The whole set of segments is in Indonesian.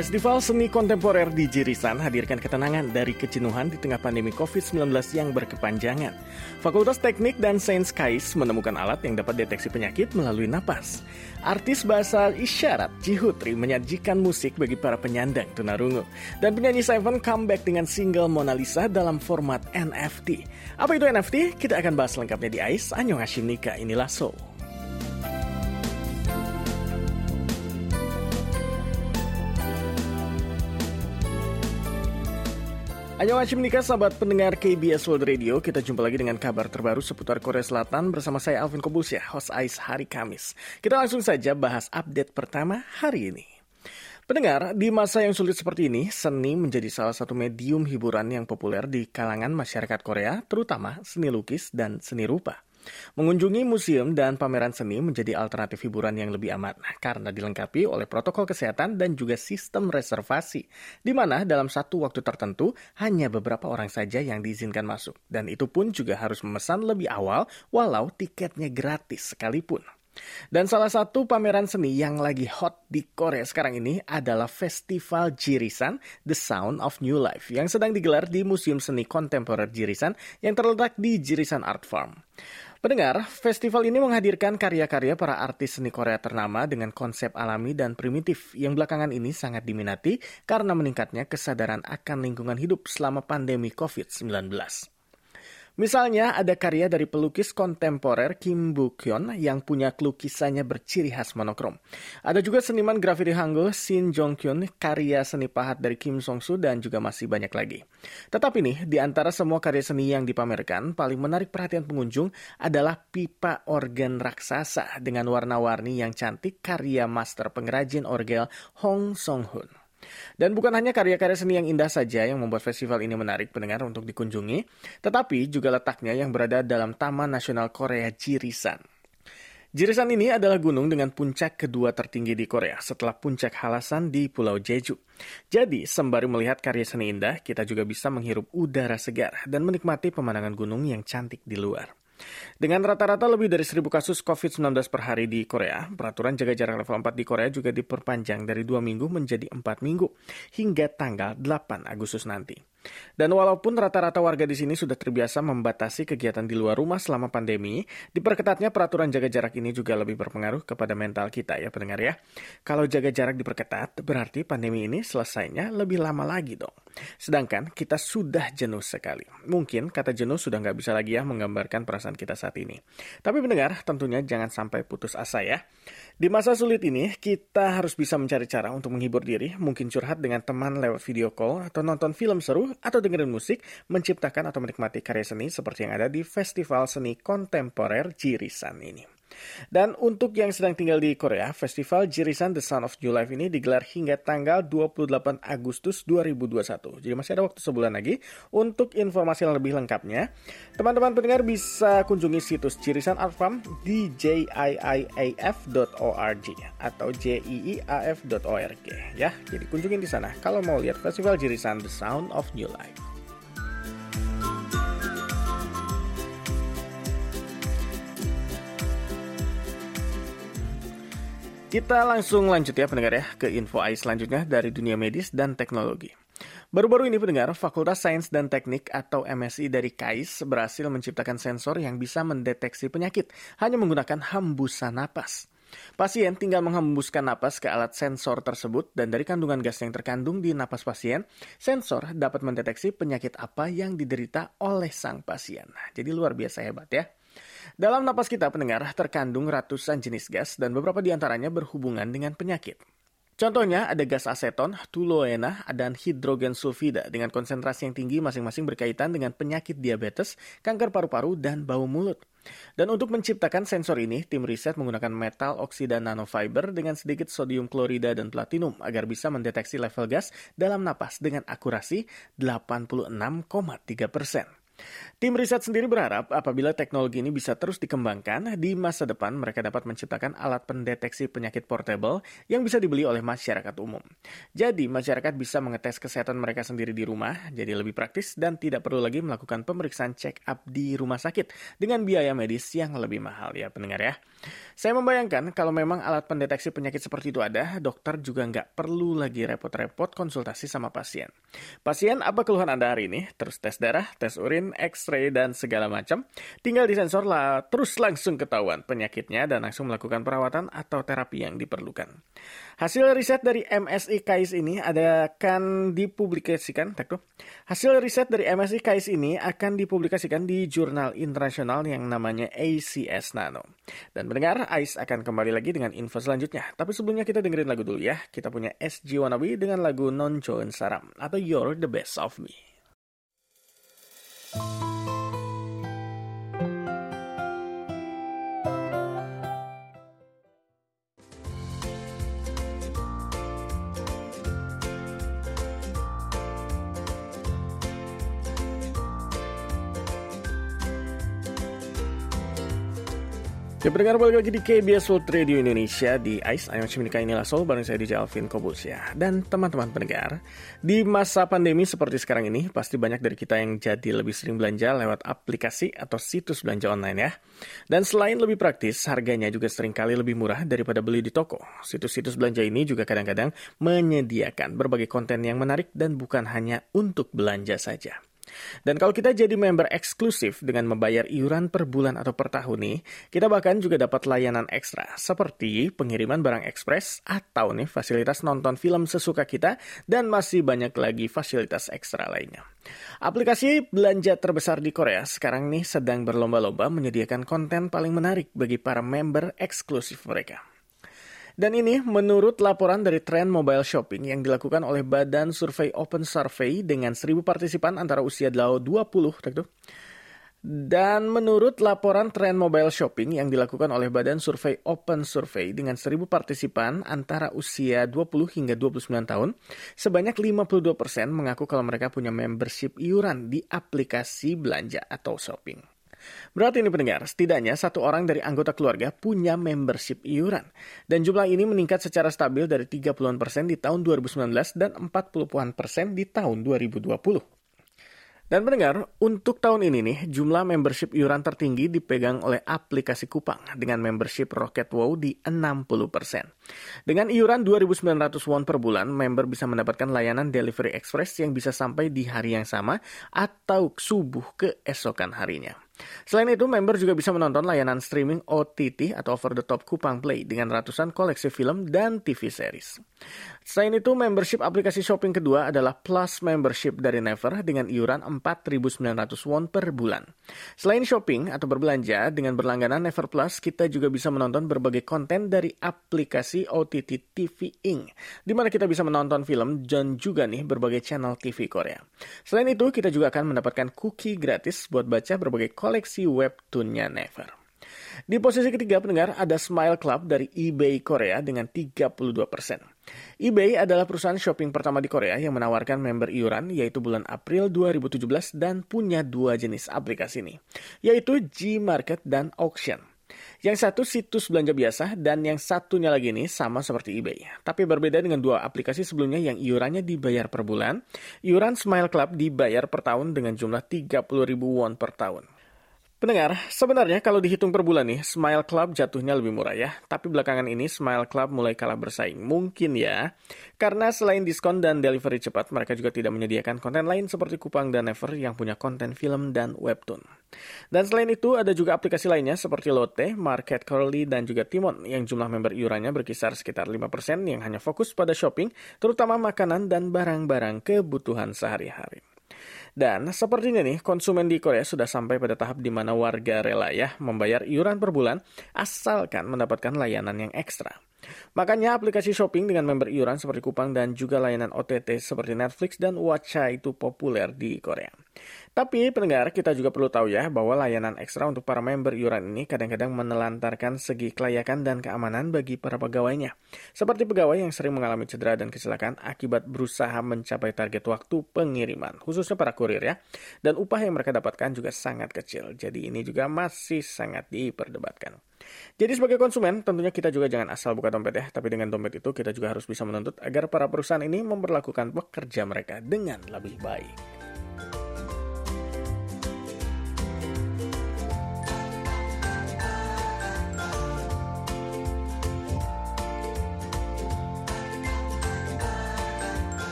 Festival Seni Kontemporer di Jirisan hadirkan ketenangan dari kejenuhan di tengah pandemi COVID-19 yang berkepanjangan. Fakultas Teknik dan Sains KAIS menemukan alat yang dapat deteksi penyakit melalui napas. Artis bahasa isyarat Cihutri menyajikan musik bagi para penyandang tunarungu. Dan penyanyi Seven comeback dengan single Mona Lisa dalam format NFT. Apa itu NFT? Kita akan bahas lengkapnya di AIS. Anyong Hashim Nika, inilah Soul. Ayo Hashim Nika, sahabat pendengar KBS World Radio. Kita jumpa lagi dengan kabar terbaru seputar Korea Selatan bersama saya Alvin Kobus ya, host ICE hari Kamis. Kita langsung saja bahas update pertama hari ini. Pendengar, di masa yang sulit seperti ini, seni menjadi salah satu medium hiburan yang populer di kalangan masyarakat Korea, terutama seni lukis dan seni rupa. Mengunjungi museum dan pameran seni menjadi alternatif hiburan yang lebih aman karena dilengkapi oleh protokol kesehatan dan juga sistem reservasi, di mana dalam satu waktu tertentu hanya beberapa orang saja yang diizinkan masuk, dan itu pun juga harus memesan lebih awal walau tiketnya gratis sekalipun. Dan salah satu pameran seni yang lagi hot di Korea sekarang ini adalah Festival Jirisan The Sound of New Life yang sedang digelar di Museum Seni Kontemporer Jirisan yang terletak di Jirisan Art Farm. Pendengar, festival ini menghadirkan karya-karya para artis seni Korea ternama dengan konsep alami dan primitif yang belakangan ini sangat diminati karena meningkatnya kesadaran akan lingkungan hidup selama pandemi COVID-19. Misalnya ada karya dari pelukis kontemporer Kim Bu-kyun yang punya lukisannya berciri khas monokrom. Ada juga seniman grafiti Hangul Shin Jong-kyun, karya seni pahat dari Kim Song-soo dan juga masih banyak lagi. Tetapi nih, di antara semua karya seni yang dipamerkan, paling menarik perhatian pengunjung adalah pipa organ raksasa dengan warna-warni yang cantik karya master pengrajin orgel Hong Song-hun. Dan bukan hanya karya-karya seni yang indah saja yang membuat festival ini menarik pendengar untuk dikunjungi, tetapi juga letaknya yang berada dalam Taman Nasional Korea Jirisan. Jirisan ini adalah gunung dengan puncak kedua tertinggi di Korea setelah puncak Halasan di Pulau Jeju. Jadi, sembari melihat karya seni indah, kita juga bisa menghirup udara segar dan menikmati pemandangan gunung yang cantik di luar. Dengan rata-rata lebih dari 1000 kasus COVID-19 per hari di Korea, peraturan jaga jarak level 4 di Korea juga diperpanjang dari 2 minggu menjadi 4 minggu hingga tanggal 8 Agustus nanti. Dan walaupun rata-rata warga di sini sudah terbiasa membatasi kegiatan di luar rumah selama pandemi, diperketatnya peraturan jaga jarak ini juga lebih berpengaruh kepada mental kita ya pendengar ya. Kalau jaga jarak diperketat, berarti pandemi ini selesainya lebih lama lagi dong. Sedangkan kita sudah jenuh sekali. Mungkin kata jenuh sudah nggak bisa lagi ya menggambarkan perasaan kita saat ini. Tapi pendengar, tentunya jangan sampai putus asa ya. Di masa sulit ini, kita harus bisa mencari cara untuk menghibur diri, mungkin curhat dengan teman lewat video call, atau nonton film seru, atau dengerin musik, menciptakan atau menikmati karya seni seperti yang ada di Festival Seni Kontemporer Jirisan ini. Dan untuk yang sedang tinggal di Korea, Festival Jirisan The Sound of New Life ini digelar hingga tanggal 28 Agustus 2021. Jadi masih ada waktu sebulan lagi. Untuk informasi yang lebih lengkapnya, teman-teman pendengar bisa kunjungi situs Jirisan Art Farm di jiiaf.org atau jiiaf.org ya. Jadi kunjungin di sana kalau mau lihat Festival Jirisan The Sound of New Life. Kita langsung lanjut ya pendengar ya ke info AI selanjutnya dari dunia medis dan teknologi. Baru-baru ini pendengar, Fakultas Sains dan Teknik atau MSI dari KAIS berhasil menciptakan sensor yang bisa mendeteksi penyakit hanya menggunakan hembusan napas. Pasien tinggal menghembuskan napas ke alat sensor tersebut dan dari kandungan gas yang terkandung di napas pasien, sensor dapat mendeteksi penyakit apa yang diderita oleh sang pasien. Jadi luar biasa hebat ya. Dalam napas kita pendengar terkandung ratusan jenis gas dan beberapa di antaranya berhubungan dengan penyakit. Contohnya ada gas aseton, tuluena, dan hidrogen sulfida dengan konsentrasi yang tinggi masing-masing berkaitan dengan penyakit diabetes, kanker paru-paru, dan bau mulut. Dan untuk menciptakan sensor ini, tim riset menggunakan metal oksida nanofiber dengan sedikit sodium klorida dan platinum agar bisa mendeteksi level gas dalam napas dengan akurasi 86,3 persen. Tim riset sendiri berharap apabila teknologi ini bisa terus dikembangkan, di masa depan mereka dapat menciptakan alat pendeteksi penyakit portable yang bisa dibeli oleh masyarakat umum. Jadi, masyarakat bisa mengetes kesehatan mereka sendiri di rumah, jadi lebih praktis dan tidak perlu lagi melakukan pemeriksaan check up di rumah sakit dengan biaya medis yang lebih mahal ya pendengar ya. Saya membayangkan kalau memang alat pendeteksi penyakit seperti itu ada, dokter juga nggak perlu lagi repot-repot konsultasi sama pasien. Pasien, apa keluhan Anda hari ini? Terus tes darah, tes urin, X-ray, dan segala macam. Tinggal disensor lah, terus langsung ketahuan penyakitnya dan langsung melakukan perawatan atau terapi yang diperlukan. Hasil riset dari MSI KAIS ini akan dipublikasikan, Hasil riset dari MSI KAIS ini akan dipublikasikan di jurnal internasional yang namanya ACS Nano. Dan mendengar, AIS akan kembali lagi dengan info selanjutnya. Tapi sebelumnya kita dengerin lagu dulu ya. Kita punya SG Wannabe dengan lagu Non Join Saram atau You're the Best of Me. you Ya pendengar balik lagi di KBS World Radio Indonesia. Di ICE Ayo Cimika inilah Sol bareng saya DJ Alvin Kobus ya. Dan teman-teman pendengar Di masa pandemi seperti sekarang ini Pasti banyak dari kita yang jadi lebih sering belanja lewat aplikasi atau situs belanja online ya. Dan selain lebih praktis Harganya juga sering kali lebih murah daripada beli di toko. Situs-situs belanja ini juga kadang-kadang menyediakan berbagai konten yang menarik Dan bukan hanya untuk belanja saja dan kalau kita jadi member eksklusif dengan membayar iuran per bulan atau per tahun nih, kita bahkan juga dapat layanan ekstra seperti pengiriman barang ekspres atau nih fasilitas nonton film sesuka kita dan masih banyak lagi fasilitas ekstra lainnya. Aplikasi belanja terbesar di Korea sekarang nih sedang berlomba-lomba menyediakan konten paling menarik bagi para member eksklusif mereka. Dan ini menurut laporan dari tren mobile shopping yang dilakukan oleh Badan Survei Open Survey dengan 1000 partisipan antara usia 20 gitu. Dan menurut laporan tren mobile shopping yang dilakukan oleh Badan Survei Open Survey dengan 1000 partisipan antara usia 20 hingga 29 tahun, sebanyak 52% mengaku kalau mereka punya membership iuran di aplikasi belanja atau shopping. Berarti ini pendengar, setidaknya satu orang dari anggota keluarga punya membership iuran. Dan jumlah ini meningkat secara stabil dari 30-an persen di tahun 2019 dan 40-an persen di tahun 2020. Dan pendengar, untuk tahun ini nih, jumlah membership iuran tertinggi dipegang oleh aplikasi Kupang dengan membership Rocket Wow di 60%. Dengan iuran 2.900 won per bulan, member bisa mendapatkan layanan delivery express yang bisa sampai di hari yang sama atau subuh keesokan harinya. Selain itu, member juga bisa menonton layanan streaming OTT atau over the top Kupang Play dengan ratusan koleksi film dan TV series. Selain itu, membership aplikasi shopping kedua adalah Plus Membership dari Never dengan iuran 4.900 won per bulan. Selain shopping atau berbelanja, dengan berlangganan Never Plus, kita juga bisa menonton berbagai konten dari aplikasi OTT TV Inc. di mana kita bisa menonton film dan juga nih berbagai channel TV Korea. Selain itu, kita juga akan mendapatkan cookie gratis buat baca berbagai koleksi webtoonnya Never. Di posisi ketiga pendengar ada Smile Club dari eBay Korea dengan 32%. eBay adalah perusahaan shopping pertama di Korea yang menawarkan member iuran yaitu bulan April 2017 dan punya dua jenis aplikasi ini, yaitu Gmarket dan Auction. Yang satu situs belanja biasa dan yang satunya lagi ini sama seperti eBay. Tapi berbeda dengan dua aplikasi sebelumnya yang iurannya dibayar per bulan. Iuran Smile Club dibayar per tahun dengan jumlah 30 ribu won per tahun. Pendengar, sebenarnya kalau dihitung per bulan nih, Smile Club jatuhnya lebih murah ya. Tapi belakangan ini Smile Club mulai kalah bersaing. Mungkin ya, karena selain diskon dan delivery cepat, mereka juga tidak menyediakan konten lain seperti Kupang dan Never yang punya konten film dan webtoon. Dan selain itu, ada juga aplikasi lainnya seperti Lotte, Market Curly, dan juga Timon yang jumlah member iurannya berkisar sekitar 5% yang hanya fokus pada shopping, terutama makanan dan barang-barang kebutuhan sehari-hari. Dan sepertinya nih, konsumen di Korea sudah sampai pada tahap di mana warga rela ya membayar iuran per bulan asalkan mendapatkan layanan yang ekstra. Makanya aplikasi shopping dengan member iuran seperti Kupang dan juga layanan OTT seperti Netflix dan Watcha itu populer di Korea. Tapi pendengar, kita juga perlu tahu ya bahwa layanan ekstra untuk para member iuran ini kadang-kadang menelantarkan segi kelayakan dan keamanan bagi para pegawainya. Seperti pegawai yang sering mengalami cedera dan kecelakaan akibat berusaha mencapai target waktu pengiriman, khususnya para kurir ya. Dan upah yang mereka dapatkan juga sangat kecil, jadi ini juga masih sangat diperdebatkan. Jadi sebagai konsumen, tentunya kita juga jangan asal buka dompet ya, tapi dengan dompet itu kita juga harus bisa menuntut agar para perusahaan ini memperlakukan pekerja mereka dengan lebih baik.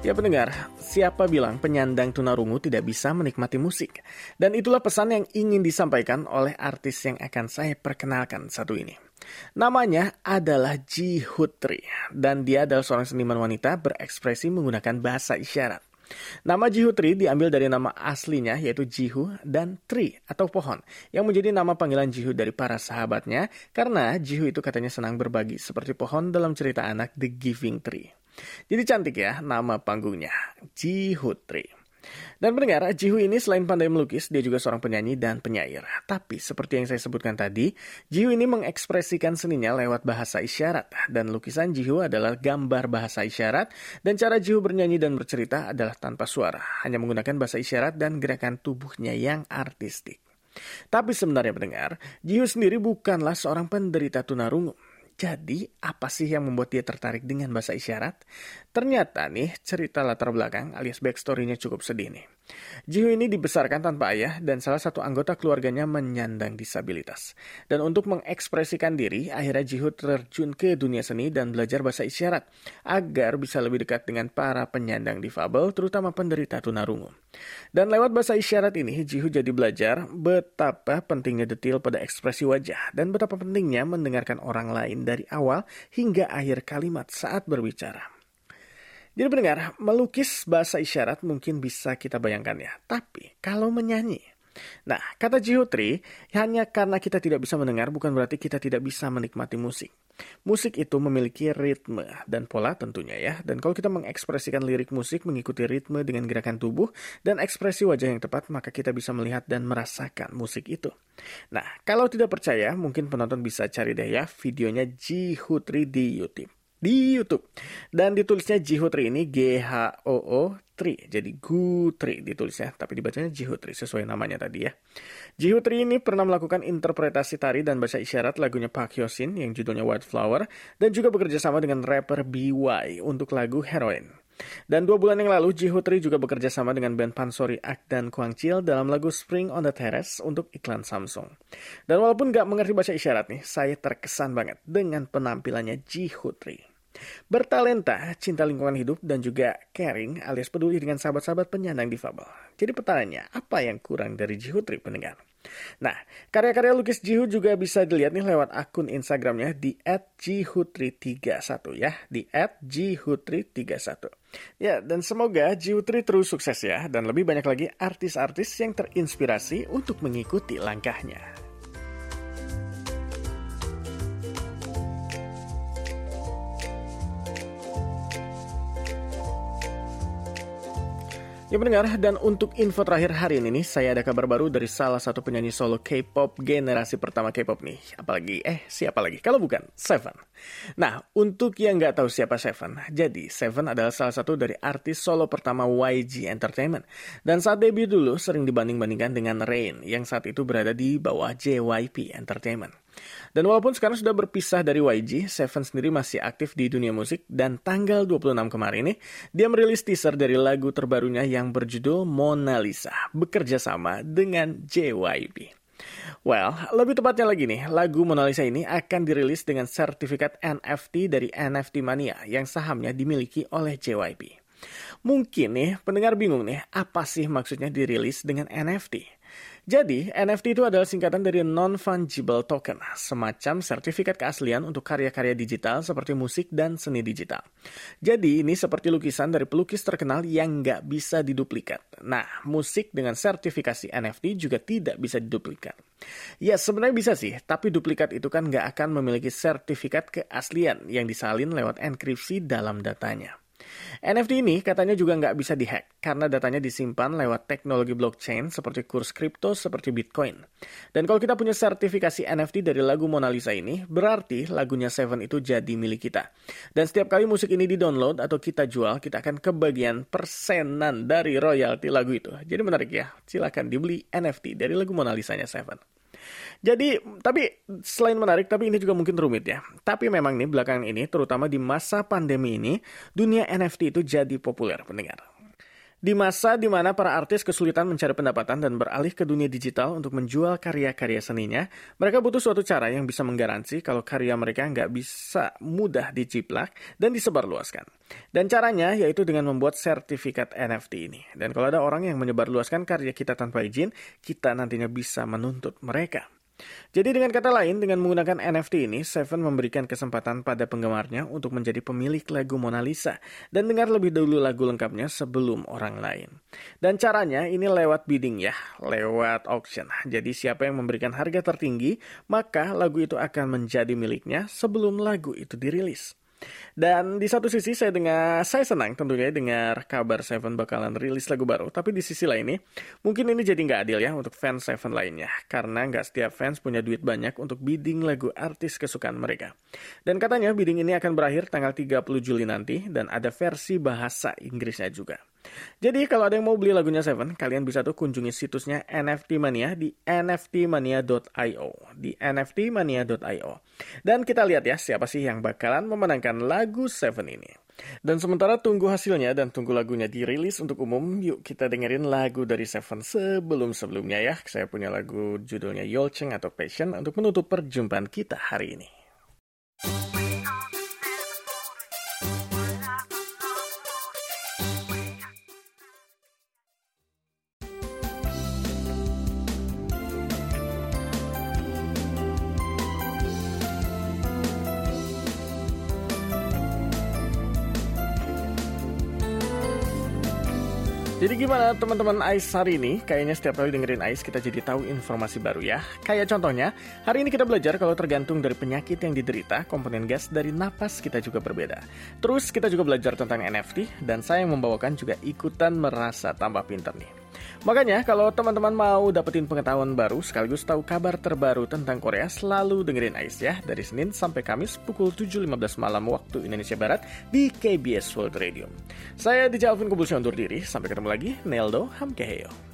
Ya pendengar, siapa bilang penyandang tunarungu tidak bisa menikmati musik? Dan itulah pesan yang ingin disampaikan oleh artis yang akan saya perkenalkan satu ini. Namanya adalah Ji Hutri, dan dia adalah seorang seniman wanita berekspresi menggunakan bahasa isyarat. Nama Jihutri diambil dari nama aslinya yaitu Jihu dan Tri atau pohon yang menjadi nama panggilan Jihu dari para sahabatnya karena Jihu itu katanya senang berbagi seperti pohon dalam cerita anak The Giving Tree. Jadi cantik ya nama panggungnya, Jihutri. Dan pendengar, Jihu ini selain pandai melukis, dia juga seorang penyanyi dan penyair. Tapi seperti yang saya sebutkan tadi, Jihu ini mengekspresikan seninya lewat bahasa isyarat. Dan lukisan Jihu adalah gambar bahasa isyarat, dan cara Jihu bernyanyi dan bercerita adalah tanpa suara, hanya menggunakan bahasa isyarat dan gerakan tubuhnya yang artistik. Tapi sebenarnya pendengar, Jihu sendiri bukanlah seorang penderita tunarungu. Jadi, apa sih yang membuat dia tertarik dengan bahasa isyarat? Ternyata nih, cerita latar belakang alias backstory-nya cukup sedih nih. Jihu ini dibesarkan tanpa ayah dan salah satu anggota keluarganya menyandang disabilitas. Dan untuk mengekspresikan diri, akhirnya Jihu terjun ke dunia seni dan belajar bahasa isyarat agar bisa lebih dekat dengan para penyandang difabel, terutama penderita tunarungu. Dan lewat bahasa isyarat ini, Jihu jadi belajar betapa pentingnya detail pada ekspresi wajah dan betapa pentingnya mendengarkan orang lain dari awal hingga akhir kalimat saat berbicara. Jadi pendengar, melukis bahasa isyarat mungkin bisa kita bayangkan ya. Tapi kalau menyanyi, Nah, kata Jihutri, hanya karena kita tidak bisa mendengar bukan berarti kita tidak bisa menikmati musik. Musik itu memiliki ritme dan pola tentunya ya. Dan kalau kita mengekspresikan lirik musik mengikuti ritme dengan gerakan tubuh dan ekspresi wajah yang tepat, maka kita bisa melihat dan merasakan musik itu. Nah, kalau tidak percaya, mungkin penonton bisa cari deh ya videonya Jihutri di YouTube di YouTube. Dan ditulisnya Jihutri ini G H O O Tri. Jadi Gutri ditulisnya, tapi dibacanya Jihutri sesuai namanya tadi ya. Jihutri ini pernah melakukan interpretasi tari dan bahasa isyarat lagunya Park Hyosin yang judulnya White Flower dan juga bekerja sama dengan rapper BY untuk lagu Heroin. Dan dua bulan yang lalu, Jihutri juga bekerja sama dengan band Pansori Ak dan Kwangchil dalam lagu Spring on the Terrace untuk iklan Samsung. Dan walaupun gak mengerti bahasa isyarat nih, saya terkesan banget dengan penampilannya Jihutri. Bertalenta, cinta lingkungan hidup, dan juga caring alias peduli dengan sahabat-sahabat penyandang difabel. Jadi pertanyaannya, apa yang kurang dari Jihutri pendengar? Nah, karya-karya lukis Jihu juga bisa dilihat nih lewat akun Instagramnya di @jihutri31 ya, di @jihutri31. Ya, dan semoga Jihutri terus sukses ya, dan lebih banyak lagi artis-artis yang terinspirasi untuk mengikuti langkahnya. Ya pendengar, dan untuk info terakhir hari ini nih, saya ada kabar baru dari salah satu penyanyi solo K-pop generasi pertama K-pop nih. Apalagi, eh siapa lagi? Kalau bukan, Seven. Nah, untuk yang nggak tahu siapa Seven, jadi Seven adalah salah satu dari artis solo pertama YG Entertainment. Dan saat debut dulu sering dibanding-bandingkan dengan Rain, yang saat itu berada di bawah JYP Entertainment. Dan walaupun sekarang sudah berpisah dari YG, Seven sendiri masih aktif di dunia musik dan tanggal 26 kemarin ini dia merilis teaser dari lagu terbarunya yang berjudul Mona Lisa bekerja sama dengan JYP. Well, lebih tepatnya lagi nih, lagu Mona Lisa ini akan dirilis dengan sertifikat NFT dari NFT Mania yang sahamnya dimiliki oleh JYP. Mungkin nih, pendengar bingung nih, apa sih maksudnya dirilis dengan NFT? Jadi, NFT itu adalah singkatan dari Non-Fungible Token, semacam sertifikat keaslian untuk karya-karya digital seperti musik dan seni digital. Jadi, ini seperti lukisan dari pelukis terkenal yang nggak bisa diduplikat. Nah, musik dengan sertifikasi NFT juga tidak bisa diduplikat. Ya, sebenarnya bisa sih, tapi duplikat itu kan nggak akan memiliki sertifikat keaslian yang disalin lewat enkripsi dalam datanya. NFT ini katanya juga nggak bisa dihack karena datanya disimpan lewat teknologi blockchain seperti kurs kripto seperti Bitcoin. Dan kalau kita punya sertifikasi NFT dari lagu Mona Lisa ini, berarti lagunya Seven itu jadi milik kita. Dan setiap kali musik ini di-download atau kita jual, kita akan kebagian persenan dari royalti lagu itu. Jadi menarik ya, silakan dibeli NFT dari lagu Mona Lisa-nya Seven. Jadi, tapi selain menarik, tapi ini juga mungkin rumit ya. Tapi memang nih belakangan ini, terutama di masa pandemi ini, dunia NFT itu jadi populer pendengar. Di masa di mana para artis kesulitan mencari pendapatan dan beralih ke dunia digital untuk menjual karya-karya seninya, mereka butuh suatu cara yang bisa menggaransi kalau karya mereka nggak bisa mudah diciplak dan disebarluaskan. Dan caranya yaitu dengan membuat sertifikat NFT ini. Dan kalau ada orang yang menyebarluaskan karya kita tanpa izin, kita nantinya bisa menuntut mereka. Jadi dengan kata lain, dengan menggunakan NFT ini, Seven memberikan kesempatan pada penggemarnya untuk menjadi pemilik lagu Mona Lisa dan dengar lebih dulu lagu lengkapnya sebelum orang lain. Dan caranya ini lewat bidding ya, lewat auction. Jadi siapa yang memberikan harga tertinggi, maka lagu itu akan menjadi miliknya sebelum lagu itu dirilis. Dan di satu sisi saya dengar saya senang tentunya dengar kabar Seven bakalan rilis lagu baru. Tapi di sisi lain nih, mungkin ini jadi nggak adil ya untuk fans Seven lainnya. Karena nggak setiap fans punya duit banyak untuk bidding lagu artis kesukaan mereka. Dan katanya bidding ini akan berakhir tanggal 30 Juli nanti dan ada versi bahasa Inggrisnya juga. Jadi kalau ada yang mau beli lagunya Seven, kalian bisa tuh kunjungi situsnya NFT Mania di nftmania.io. Di nftmania.io. Dan kita lihat ya siapa sih yang bakalan memenangkan lagu Seven ini. Dan sementara tunggu hasilnya dan tunggu lagunya dirilis untuk umum, yuk kita dengerin lagu dari Seven sebelum-sebelumnya ya. Saya punya lagu judulnya Yolcheng atau Passion untuk menutup perjumpaan kita hari ini. Jadi gimana teman-teman Ais hari ini? Kayaknya setiap kali dengerin Ais kita jadi tahu informasi baru ya. Kayak contohnya, hari ini kita belajar kalau tergantung dari penyakit yang diderita, komponen gas dari napas kita juga berbeda. Terus kita juga belajar tentang NFT, dan saya yang membawakan juga ikutan merasa tambah pinter nih. Makanya kalau teman-teman mau dapetin pengetahuan baru sekaligus tahu kabar terbaru tentang Korea selalu dengerin Ais ya dari Senin sampai Kamis pukul 7.15 malam waktu Indonesia Barat di KBS World Radio. Saya DJ Alvin Kubusya undur diri, sampai ketemu lagi, Neldo Hamkeheyo.